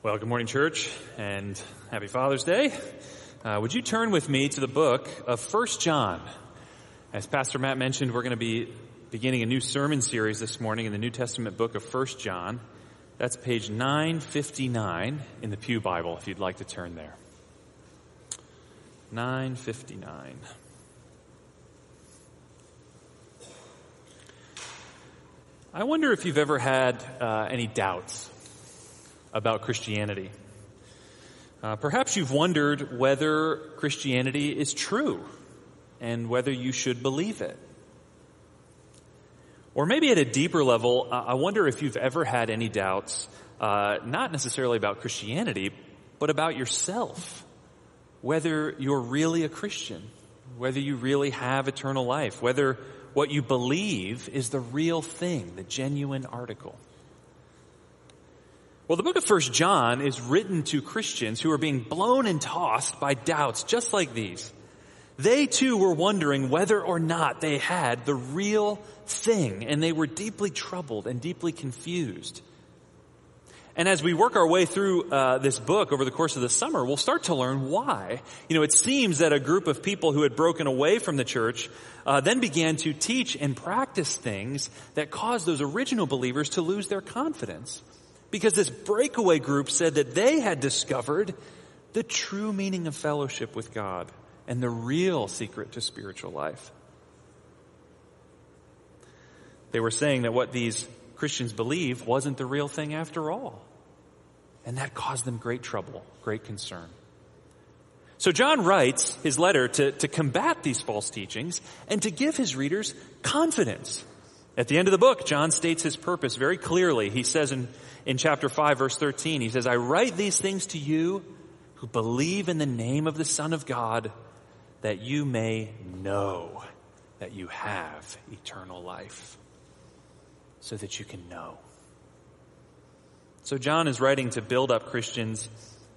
Well, good morning, church, and happy Father's Day. Uh, would you turn with me to the book of First John? As Pastor Matt mentioned, we're going to be beginning a new sermon series this morning in the New Testament book of First John. That's page 959 in the Pew Bible, if you'd like to turn there. 959. I wonder if you've ever had uh, any doubts about Christianity. Uh, perhaps you've wondered whether Christianity is true and whether you should believe it. Or maybe at a deeper level, I wonder if you've ever had any doubts, uh, not necessarily about Christianity, but about yourself. Whether you're really a Christian, whether you really have eternal life, whether what you believe is the real thing, the genuine article. Well, the book of First John is written to Christians who are being blown and tossed by doubts just like these. They too were wondering whether or not they had the real thing, and they were deeply troubled and deeply confused. And as we work our way through uh, this book over the course of the summer, we'll start to learn why. You know, it seems that a group of people who had broken away from the church uh, then began to teach and practice things that caused those original believers to lose their confidence. Because this breakaway group said that they had discovered the true meaning of fellowship with God and the real secret to spiritual life. They were saying that what these Christians believe wasn't the real thing after all. And that caused them great trouble, great concern. So John writes his letter to, to combat these false teachings and to give his readers confidence. At the end of the book, John states his purpose very clearly. He says in in chapter 5 verse 13. He says, I write these things to you who believe in the name of the Son of God that you may know that you have eternal life so that you can know. So John is writing to build up Christians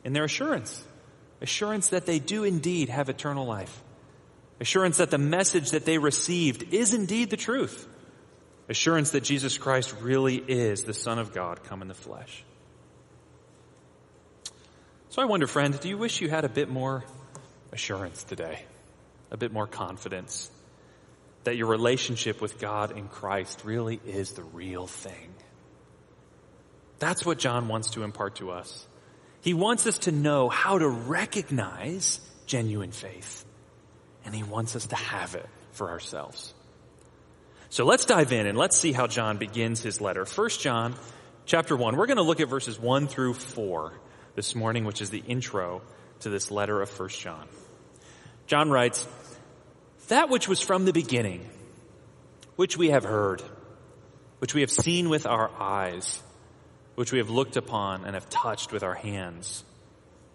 in their assurance. Assurance that they do indeed have eternal life. Assurance that the message that they received is indeed the truth assurance that Jesus Christ really is the Son of God come in the flesh. So I wonder, friend, do you wish you had a bit more assurance today? A bit more confidence that your relationship with God in Christ really is the real thing? That's what John wants to impart to us. He wants us to know how to recognize genuine faith, and he wants us to have it for ourselves. So let's dive in and let's see how John begins his letter. First John chapter 1. We're going to look at verses 1 through 4 this morning, which is the intro to this letter of First John. John writes, That which was from the beginning, which we have heard, which we have seen with our eyes, which we have looked upon and have touched with our hands,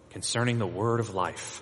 concerning the word of life.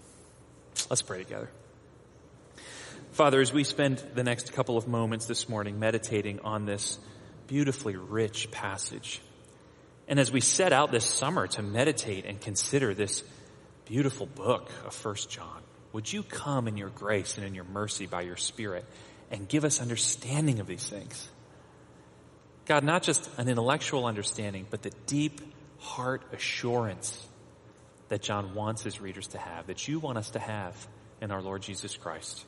Let's pray together. Father, as we spend the next couple of moments this morning meditating on this beautifully rich passage, and as we set out this summer to meditate and consider this beautiful book of First John, would you come in your grace and in your mercy by your Spirit and give us understanding of these things? God, not just an intellectual understanding, but the deep heart assurance that John wants his readers to have, that you want us to have in our Lord Jesus Christ.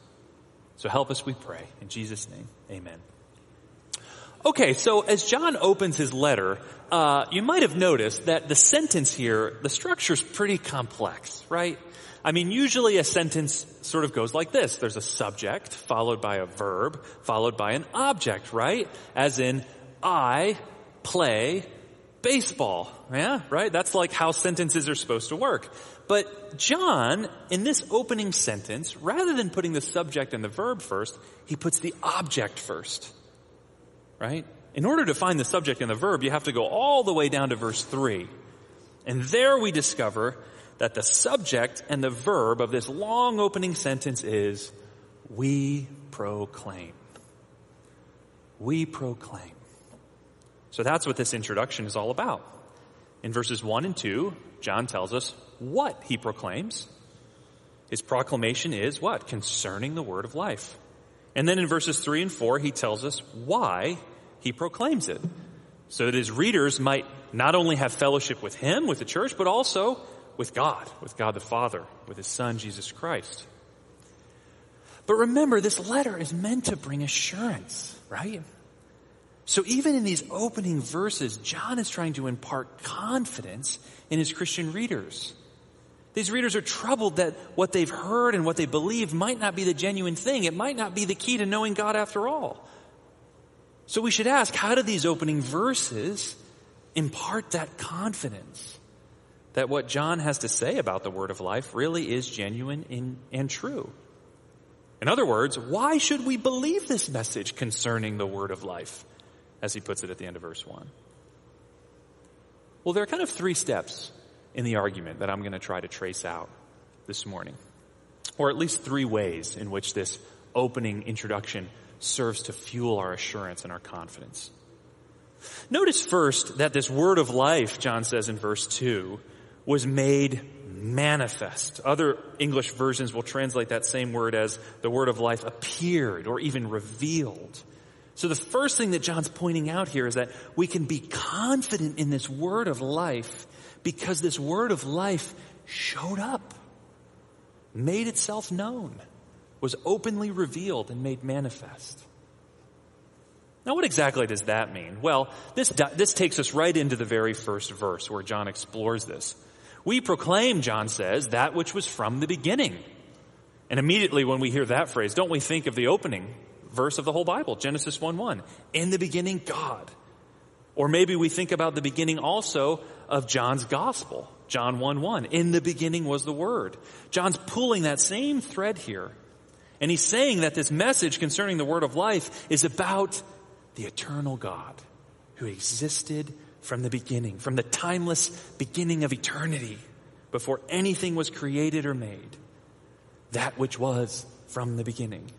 So help us, we pray. In Jesus' name, amen. Okay, so as John opens his letter, uh, you might have noticed that the sentence here, the structure's pretty complex, right? I mean, usually a sentence sort of goes like this. There's a subject, followed by a verb, followed by an object, right? As in, I play baseball. Yeah, right? That's like how sentences are supposed to work. But John, in this opening sentence, rather than putting the subject and the verb first, he puts the object first. Right? In order to find the subject and the verb, you have to go all the way down to verse 3. And there we discover that the subject and the verb of this long opening sentence is, we proclaim. We proclaim. So that's what this introduction is all about. In verses 1 and 2, John tells us what he proclaims. His proclamation is what? Concerning the word of life. And then in verses 3 and 4, he tells us why he proclaims it. So that his readers might not only have fellowship with him, with the church, but also with God, with God the Father, with his Son, Jesus Christ. But remember, this letter is meant to bring assurance, right? So even in these opening verses, John is trying to impart confidence in his Christian readers. These readers are troubled that what they've heard and what they believe might not be the genuine thing. It might not be the key to knowing God after all. So we should ask, how do these opening verses impart that confidence that what John has to say about the word of life really is genuine in, and true? In other words, why should we believe this message concerning the word of life, as he puts it at the end of verse 1? Well, there are kind of three steps in the argument that I'm going to try to trace out this morning. Or at least three ways in which this opening introduction serves to fuel our assurance and our confidence. Notice first that this word of life, John says in verse 2, was made manifest. Other English versions will translate that same word as the word of life appeared or even revealed. So the first thing that John's pointing out here is that we can be confident in this word of life because this word of life showed up, made itself known, was openly revealed and made manifest. Now, what exactly does that mean? Well, this, this takes us right into the very first verse where John explores this. We proclaim, John says, that which was from the beginning. And immediately when we hear that phrase, don't we think of the opening verse of the whole Bible, Genesis 1 1. In the beginning, God. Or maybe we think about the beginning also of John's gospel, John 1 1. In the beginning was the Word. John's pulling that same thread here. And he's saying that this message concerning the Word of life is about the eternal God who existed from the beginning, from the timeless beginning of eternity, before anything was created or made. That which was from the beginning.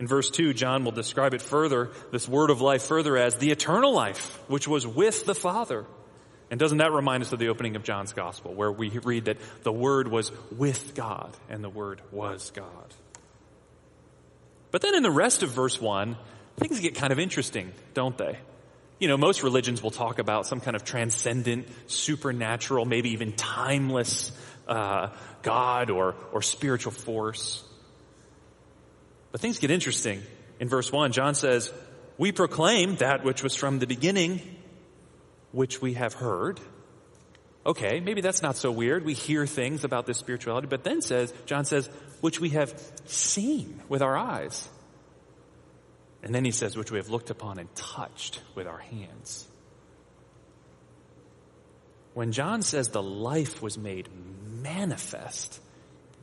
In verse 2, John will describe it further, this word of life further as the eternal life, which was with the Father. And doesn't that remind us of the opening of John's gospel, where we read that the word was with God and the word was God? But then in the rest of verse 1, things get kind of interesting, don't they? You know, most religions will talk about some kind of transcendent, supernatural, maybe even timeless uh, God or, or spiritual force. But things get interesting. In verse 1, John says, We proclaim that which was from the beginning, which we have heard. Okay, maybe that's not so weird. We hear things about this spirituality, but then says, John says, which we have seen with our eyes. And then he says, which we have looked upon and touched with our hands. When John says the life was made manifest,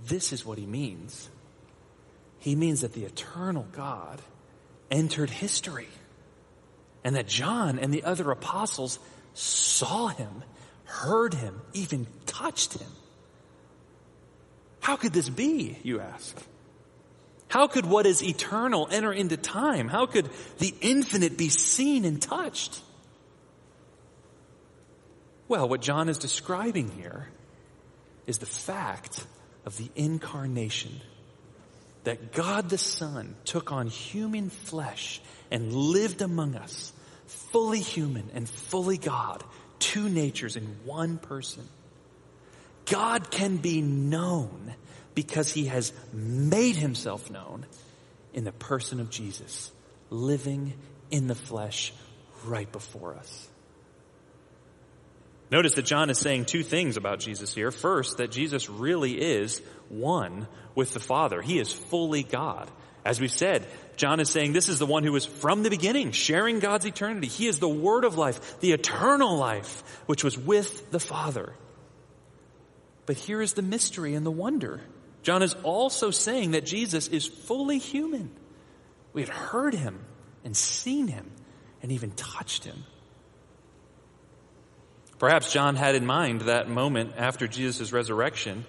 this is what he means. He means that the eternal God entered history and that John and the other apostles saw him, heard him, even touched him. How could this be, you ask? How could what is eternal enter into time? How could the infinite be seen and touched? Well, what John is describing here is the fact of the incarnation that God the Son took on human flesh and lived among us, fully human and fully God, two natures in one person. God can be known because he has made himself known in the person of Jesus, living in the flesh right before us. Notice that John is saying two things about Jesus here. First, that Jesus really is one with the Father. He is fully God. As we've said, John is saying this is the one who was from the beginning, sharing God's eternity. He is the Word of life, the eternal life, which was with the Father. But here is the mystery and the wonder. John is also saying that Jesus is fully human. We had heard him and seen him and even touched him. Perhaps John had in mind that moment after Jesus' resurrection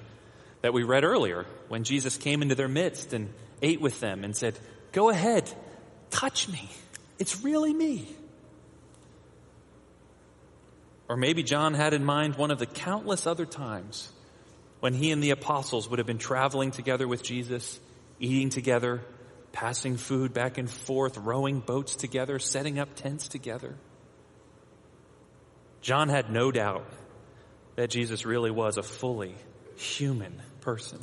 that we read earlier when Jesus came into their midst and ate with them and said, Go ahead, touch me. It's really me. Or maybe John had in mind one of the countless other times when he and the apostles would have been traveling together with Jesus, eating together, passing food back and forth, rowing boats together, setting up tents together. John had no doubt that Jesus really was a fully human person.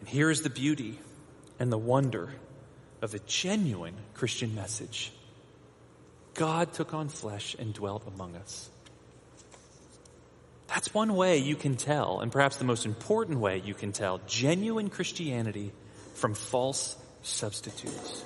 And here is the beauty and the wonder of the genuine Christian message. God took on flesh and dwelt among us. That's one way you can tell, and perhaps the most important way you can tell genuine Christianity from false substitutes.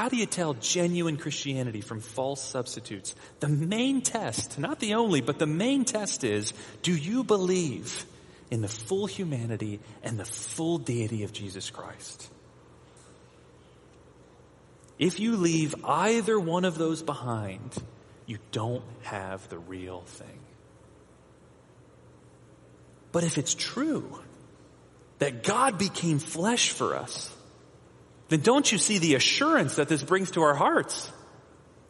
How do you tell genuine Christianity from false substitutes? The main test, not the only, but the main test is, do you believe in the full humanity and the full deity of Jesus Christ? If you leave either one of those behind, you don't have the real thing. But if it's true that God became flesh for us, then don't you see the assurance that this brings to our hearts?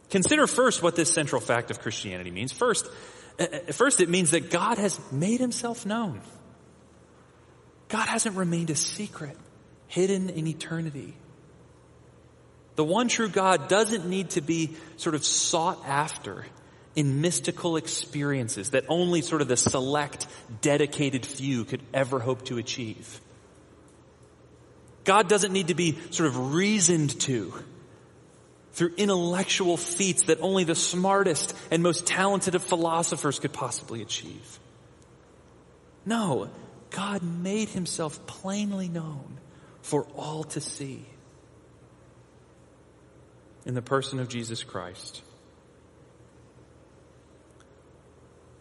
Consider first what this central fact of Christianity means. First, uh, uh, first it means that God has made himself known. God hasn't remained a secret, hidden in eternity. The one true God doesn't need to be sort of sought after in mystical experiences that only sort of the select, dedicated few could ever hope to achieve. God doesn't need to be sort of reasoned to through intellectual feats that only the smartest and most talented of philosophers could possibly achieve. No, God made himself plainly known for all to see in the person of Jesus Christ.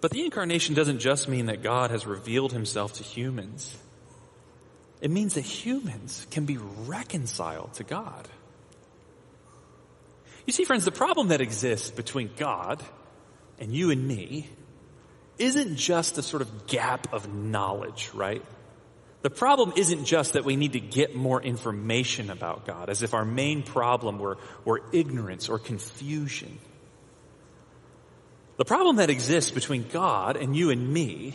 But the incarnation doesn't just mean that God has revealed himself to humans. It means that humans can be reconciled to God. You see, friends, the problem that exists between God and you and me isn't just a sort of gap of knowledge, right? The problem isn't just that we need to get more information about God, as if our main problem were, were ignorance or confusion. The problem that exists between God and you and me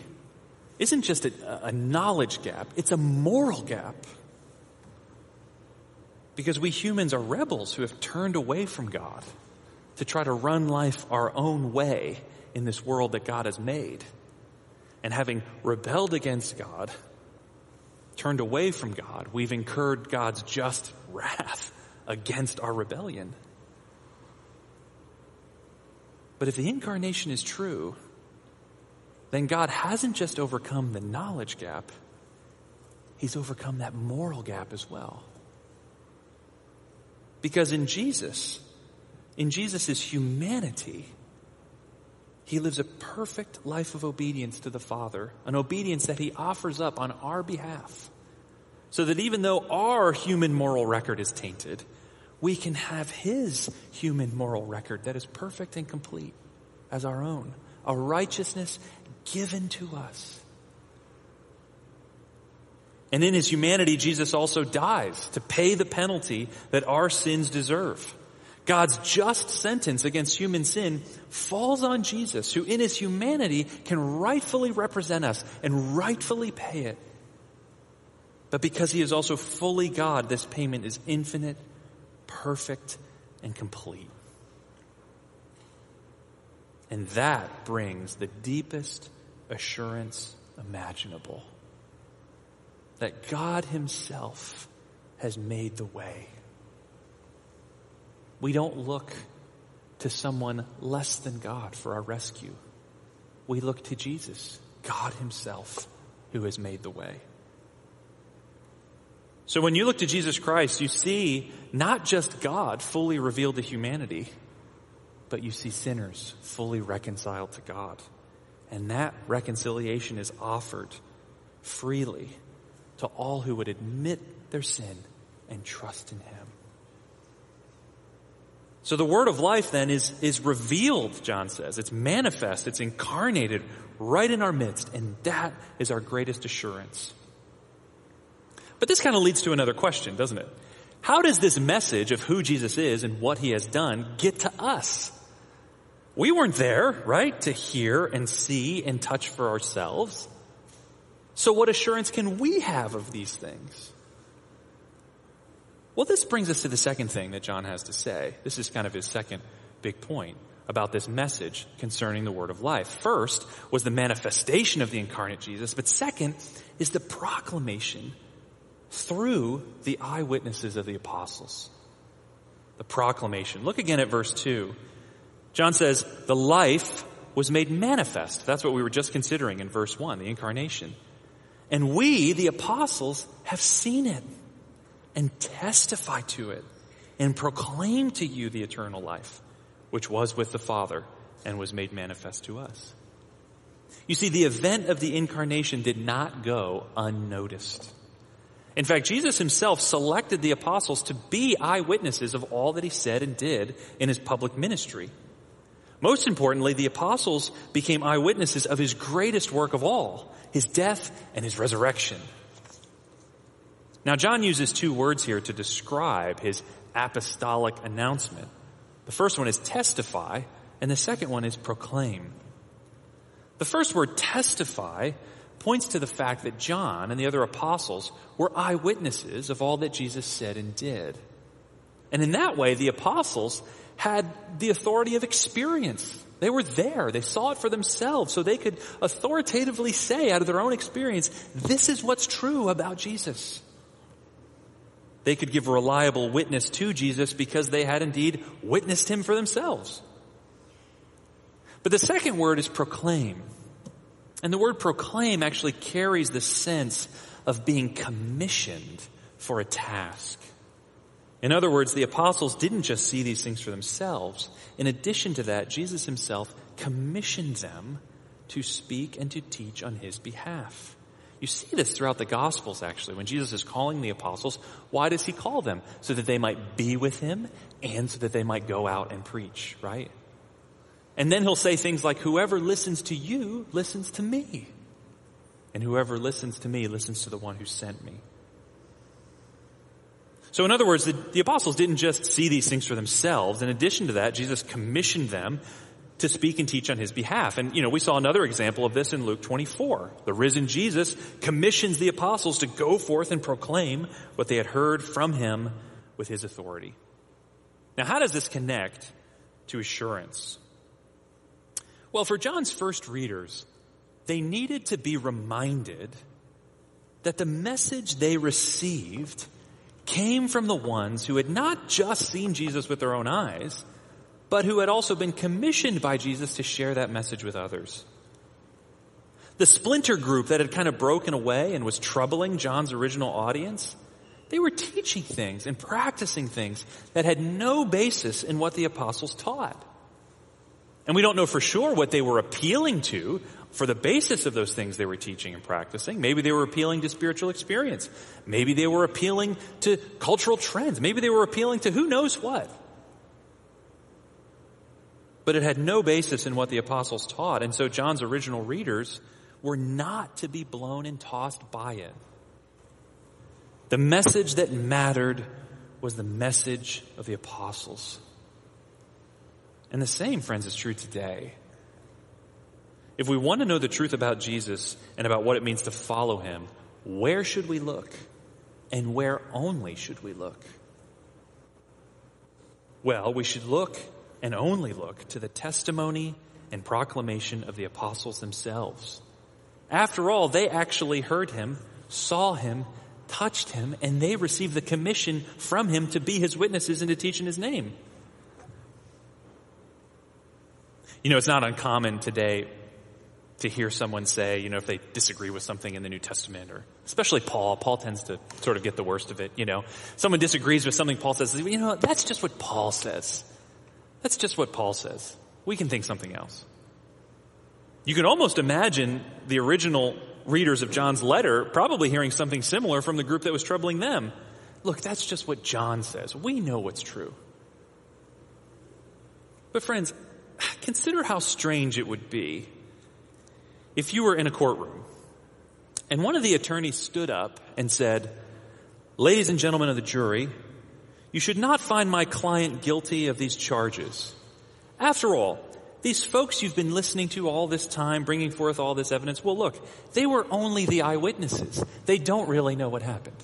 isn't just a, a knowledge gap, it's a moral gap. Because we humans are rebels who have turned away from God to try to run life our own way in this world that God has made. And having rebelled against God, turned away from God, we've incurred God's just wrath against our rebellion. But if the incarnation is true, then God hasn't just overcome the knowledge gap, He's overcome that moral gap as well. Because in Jesus, in Jesus' humanity, he lives a perfect life of obedience to the Father, an obedience that he offers up on our behalf. So that even though our human moral record is tainted, we can have his human moral record that is perfect and complete as our own, a righteousness given to us. And in his humanity, Jesus also dies to pay the penalty that our sins deserve. God's just sentence against human sin falls on Jesus, who in his humanity can rightfully represent us and rightfully pay it. But because he is also fully God, this payment is infinite, perfect, and complete. And that brings the deepest assurance imaginable that God himself has made the way we don't look to someone less than God for our rescue. We look to Jesus, God himself, who has made the way. So when you look to Jesus Christ, you see not just God fully revealed to humanity, but you see sinners fully reconciled to God. And that reconciliation is offered freely to all who would admit their sin and trust in Him. So the word of life then is, is revealed, John says. It's manifest, it's incarnated right in our midst, and that is our greatest assurance. But this kind of leads to another question, doesn't it? How does this message of who Jesus is and what he has done get to us? We weren't there, right, to hear and see and touch for ourselves. So what assurance can we have of these things? Well, this brings us to the second thing that John has to say. This is kind of his second big point about this message concerning the word of life. First was the manifestation of the incarnate Jesus, but second is the proclamation through the eyewitnesses of the apostles. The proclamation. Look again at verse 2. John says, the life was made manifest. That's what we were just considering in verse 1, the incarnation. And we, the apostles, have seen it and testify to it and proclaim to you the eternal life, which was with the Father and was made manifest to us. You see, the event of the incarnation did not go unnoticed. In fact, Jesus himself selected the apostles to be eyewitnesses of all that he said and did in his public ministry. Most importantly, the apostles became eyewitnesses of his greatest work of all, his death and his resurrection. Now, John uses two words here to describe his apostolic announcement. The first one is testify, and the second one is proclaim. The first word, testify, points to the fact that John and the other apostles were eyewitnesses of all that Jesus said and did. And in that way, the apostles had the authority of experience. They were there. They saw it for themselves. So they could authoritatively say out of their own experience, this is what's true about Jesus. They could give reliable witness to Jesus because they had indeed witnessed him for themselves. But the second word is proclaim. And the word proclaim actually carries the sense of being commissioned for a task. In other words, the apostles didn't just see these things for themselves. In addition to that, Jesus himself commissioned them to speak and to teach on his behalf. You see this throughout the Gospels, actually. When Jesus is calling the apostles, why does he call them? So that they might be with him and so that they might go out and preach, right? And then he'll say things like, whoever listens to you listens to me. And whoever listens to me listens to the one who sent me. So in other words, the, the, apostles didn't just see these things for themselves. In addition to that, Jesus commissioned them to speak and teach on his behalf. And, you know, we saw another example of this in Luke 24. The risen Jesus commissions the apostles to go forth and proclaim what they had heard from him with his authority. Now, how does this connect to assurance? Well, for John's first readers, they needed to be reminded that the message they received came from the ones who had not just seen Jesus with their own eyes, but who had also been commissioned by Jesus to share that message with others. The splinter group that had kind of broken away and was troubling John's original audience, they were teaching things and practicing things that had no basis in what the apostles taught. And we don't know for sure what they were appealing to for the basis of those things they were teaching and practicing. Maybe they were appealing to spiritual experience. Maybe they were appealing to cultural trends. Maybe they were appealing to who knows what. But it had no basis in what the apostles taught. And so John's original readers were not to be blown and tossed by it. The message that mattered was the message of the apostles. And the same, friends, is true today. If we want to know the truth about Jesus and about what it means to follow him, where should we look? And where only should we look? Well, we should look and only look to the testimony and proclamation of the apostles themselves. After all, they actually heard him, saw him, touched him, and they received the commission from him to be his witnesses and to teach in his name. You know, it's not uncommon today to hear someone say, you know, if they disagree with something in the New Testament or especially Paul, Paul tends to sort of get the worst of it, you know. Someone disagrees with something Paul says, you know, that's just what Paul says. That's just what Paul says. We can think something else. You can almost imagine the original readers of John's letter probably hearing something similar from the group that was troubling them. Look, that's just what John says. We know what's true. But friends, consider how strange it would be if you were in a courtroom and one of the attorneys stood up and said, ladies and gentlemen of the jury, you should not find my client guilty of these charges. After all, these folks you've been listening to all this time, bringing forth all this evidence, well look, they were only the eyewitnesses. They don't really know what happened.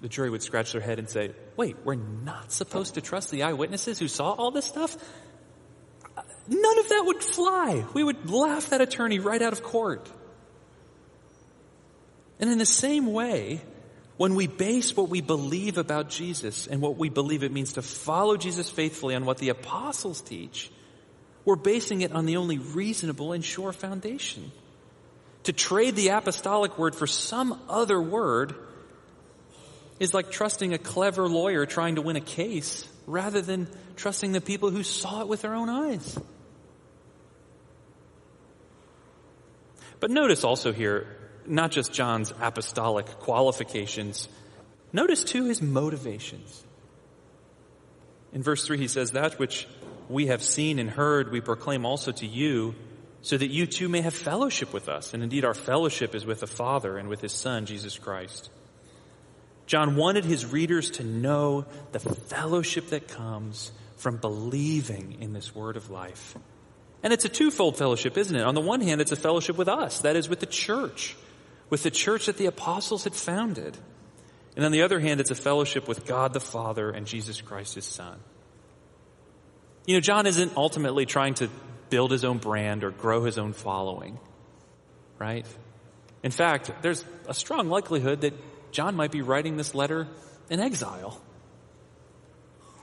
The jury would scratch their head and say, wait, we're not supposed to trust the eyewitnesses who saw all this stuff? None of that would fly. We would laugh that attorney right out of court. And in the same way, when we base what we believe about Jesus and what we believe it means to follow Jesus faithfully on what the apostles teach, we're basing it on the only reasonable and sure foundation. To trade the apostolic word for some other word is like trusting a clever lawyer trying to win a case rather than trusting the people who saw it with their own eyes. But notice also here, not just John's apostolic qualifications, notice too his motivations. In verse 3 he says, That which we have seen and heard we proclaim also to you, so that you too may have fellowship with us. And indeed our fellowship is with the Father and with his Son, Jesus Christ. John wanted his readers to know the fellowship that comes from believing in this word of life. And it's a twofold fellowship, isn't it? On the one hand, it's a fellowship with us, that is with the church, with the church that the apostles had founded. And on the other hand, it's a fellowship with God the Father and Jesus Christ his Son. You know, John isn't ultimately trying to build his own brand or grow his own following, right? In fact, there's a strong likelihood that John might be writing this letter in exile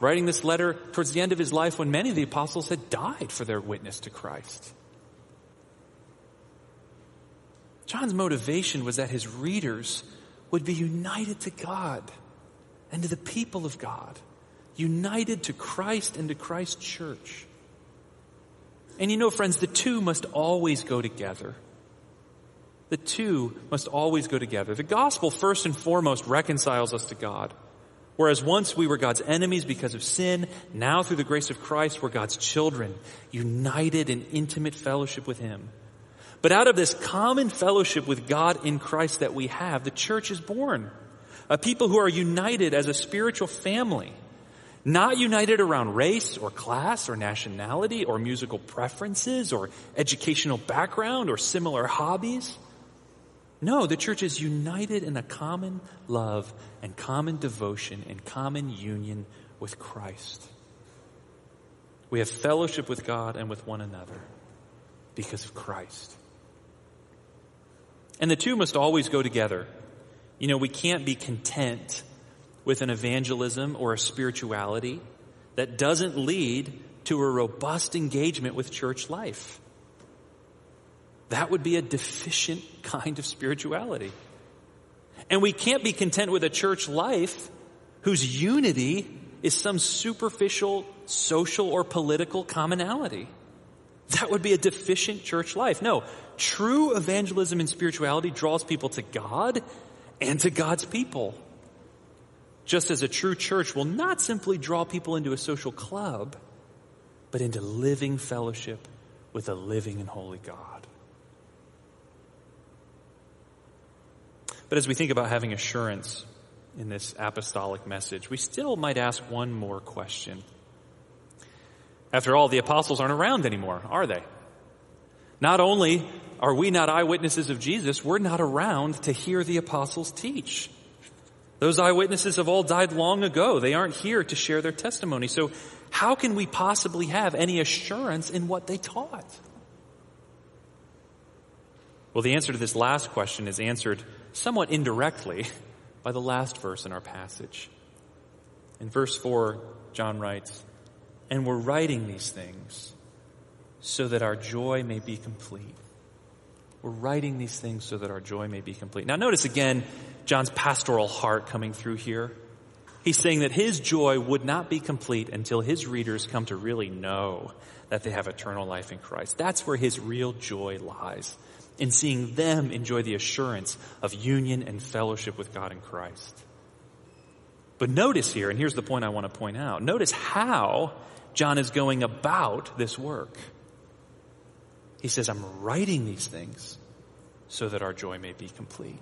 writing this letter towards the end of his life when many of the apostles had died for their witness to Christ. John's motivation was that his readers would be united to God and to the people of God, united to Christ and to Christ's church. And you know, friends, the two must always go together. The two must always go together. The gospel, first and foremost, reconciles us to God. Whereas once we were God's enemies because of sin, now through the grace of Christ, we're God's children, united in intimate fellowship with Him. But out of this common fellowship with God in Christ that we have, the church is born. A people who are united as a spiritual family. Not united around race or class or nationality or musical preferences or educational background or similar hobbies. No, the church is united in a common love and common devotion and common union with Christ. We have fellowship with God and with one another because of Christ. And the two must always go together. You know, we can't be content with an evangelism or a spirituality that doesn't lead to a robust engagement with church life. That would be a deficient kind of spirituality. And we can't be content with a church life whose unity is some superficial social or political commonality. That would be a deficient church life. No, true evangelism and spirituality draws people to God and to God's people. Just as a true church will not simply draw people into a social club, but into living fellowship with a living and holy God. But as we think about having assurance in this apostolic message, we still might ask one more question. After all, the apostles aren't around anymore, are they? Not only are we not eyewitnesses of Jesus, we're not around to hear the apostles teach. Those eyewitnesses have all died long ago. They aren't here to share their testimony. So how can we possibly have any assurance in what they taught? Well, the answer to this last question is answered somewhat indirectly by the last verse in our passage. In verse 4, John writes, And we're writing these things so that our joy may be complete. We're writing these things so that our joy may be complete. Now notice again John's pastoral heart coming through here. He's saying that his joy would not be complete until his readers come to really know that they have eternal life in Christ. That's where his real joy lies in seeing them enjoy the assurance of union and fellowship with God in Christ. But notice here, and here's the point I want to point out, notice how John is going about this work. He says, I'm writing these things so that our joy may be complete.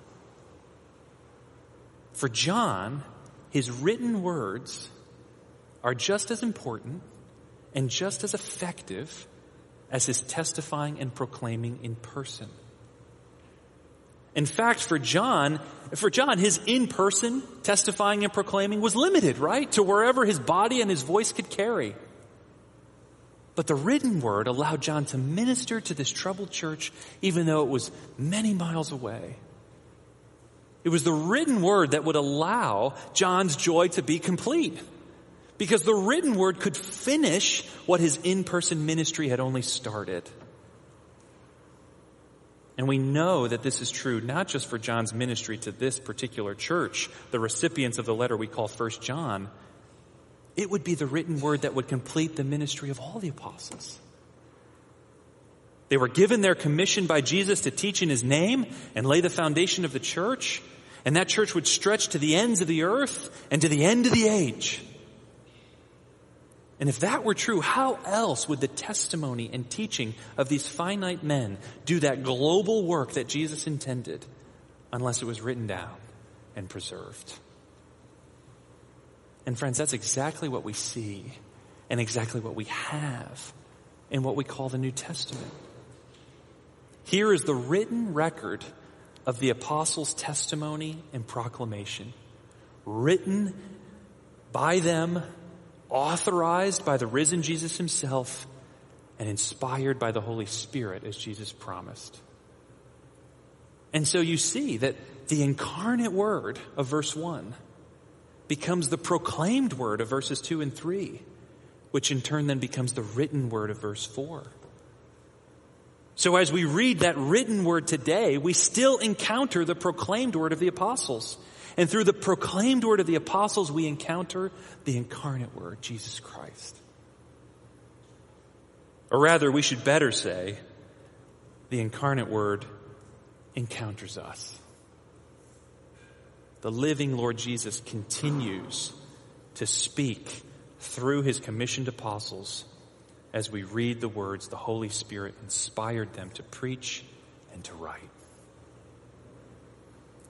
For John, his written words are just as important and just as effective as his testifying and proclaiming in person. In fact, for John, for John, his in-person testifying and proclaiming was limited, right? To wherever his body and his voice could carry. But the written word allowed John to minister to this troubled church even though it was many miles away. It was the written word that would allow John's joy to be complete. Because the written word could finish what his in-person ministry had only started. And we know that this is true not just for John's ministry to this particular church, the recipients of the letter we call First John. It would be the written word that would complete the ministry of all the apostles. They were given their commission by Jesus to teach in his name and lay the foundation of the church, and that church would stretch to the ends of the earth and to the end of the age. And if that were true, how else would the testimony and teaching of these finite men do that global work that Jesus intended unless it was written down and preserved? And friends, that's exactly what we see and exactly what we have in what we call the New Testament. Here is the written record of the apostles' testimony and proclamation, written by them authorized by the risen Jesus himself and inspired by the Holy Spirit as Jesus promised. And so you see that the incarnate word of verse 1 becomes the proclaimed word of verses 2 and 3, which in turn then becomes the written word of verse 4. So as we read that written word today, we still encounter the proclaimed word of the apostles. And through the proclaimed word of the apostles, we encounter the incarnate word, Jesus Christ. Or rather, we should better say, the incarnate word encounters us. The living Lord Jesus continues to speak through his commissioned apostles as we read the words the Holy Spirit inspired them to preach and to write.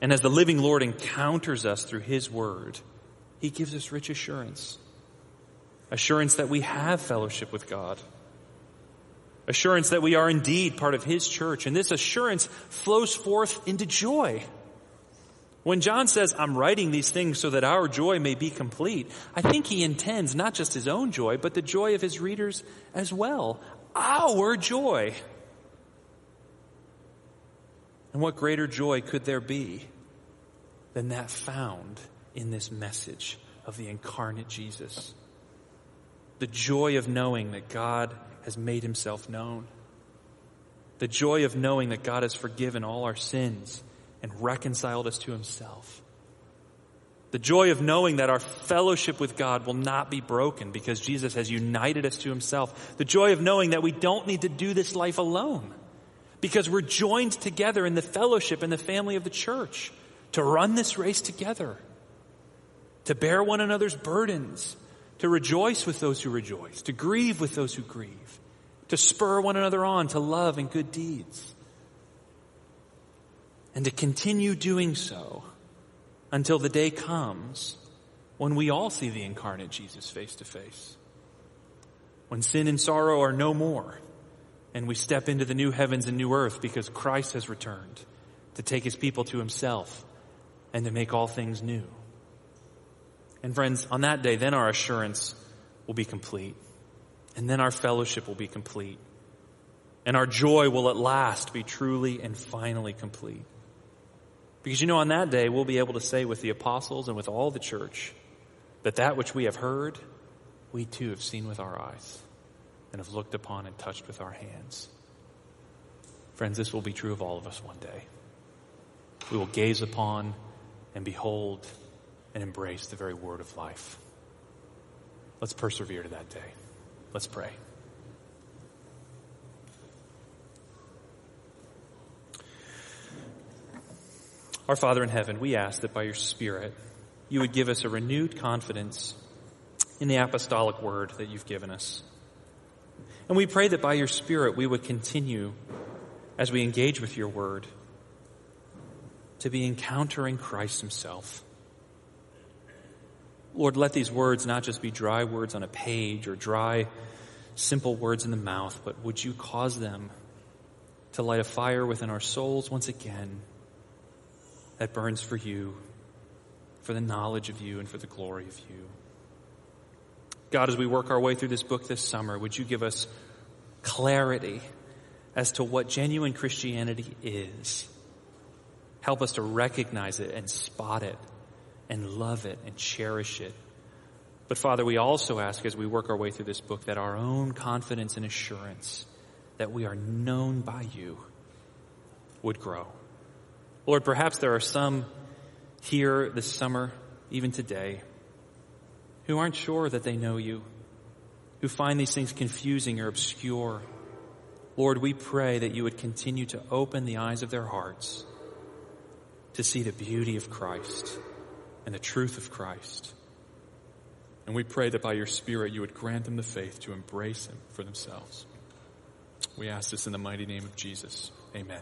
And as the living Lord encounters us through His Word, He gives us rich assurance. Assurance that we have fellowship with God. Assurance that we are indeed part of His church. And this assurance flows forth into joy. When John says, I'm writing these things so that our joy may be complete, I think he intends not just his own joy, but the joy of his readers as well. Our joy. And what greater joy could there be than that found in this message of the incarnate Jesus? The joy of knowing that God has made himself known. The joy of knowing that God has forgiven all our sins and reconciled us to himself. The joy of knowing that our fellowship with God will not be broken because Jesus has united us to himself. The joy of knowing that we don't need to do this life alone because we're joined together in the fellowship and the family of the church to run this race together, to bear one another's burdens, to rejoice with those who rejoice, to grieve with those who grieve, to spur one another on to love and good deeds, and to continue doing so until the day comes when we all see the incarnate Jesus face to face. When sin and sorrow are no more and we step into the new heavens and new earth because Christ has returned to take his people to himself and to make all things new. And friends, on that day, then our assurance will be complete. And then our fellowship will be complete. And our joy will at last be truly and finally complete. Because you know, on that day, we'll be able to say with the apostles and with all the church that that which we have heard, we too have seen with our eyes and have looked upon and touched with our hands. Friends, this will be true of all of us one day. We will gaze upon and behold and embrace the very word of life. Let's persevere to that day. Let's pray. Our Father in heaven, we ask that by your Spirit, you would give us a renewed confidence in the apostolic word that you've given us. And we pray that by your Spirit we would continue as we engage with your word to be encountering Christ himself. Lord, let these words not just be dry words on a page or dry, simple words in the mouth, but would you cause them to light a fire within our souls once again that burns for you, for the knowledge of you, and for the glory of you. God, as we work our way through this book this summer, would you give us clarity as to what genuine Christianity is? Help us to recognize it and spot it and love it and cherish it. But Father, we also ask as we work our way through this book that our own confidence and assurance that we are known by you would grow. Lord, perhaps there are some here this summer, even today, who aren't sure that they know you, who find these things confusing or obscure. Lord, we pray that you would continue to open the eyes of their hearts to see the beauty of Christ and the truth of Christ. And we pray that by your Spirit you would grant them the faith to embrace him for themselves. We ask this in the mighty name of Jesus. Amen.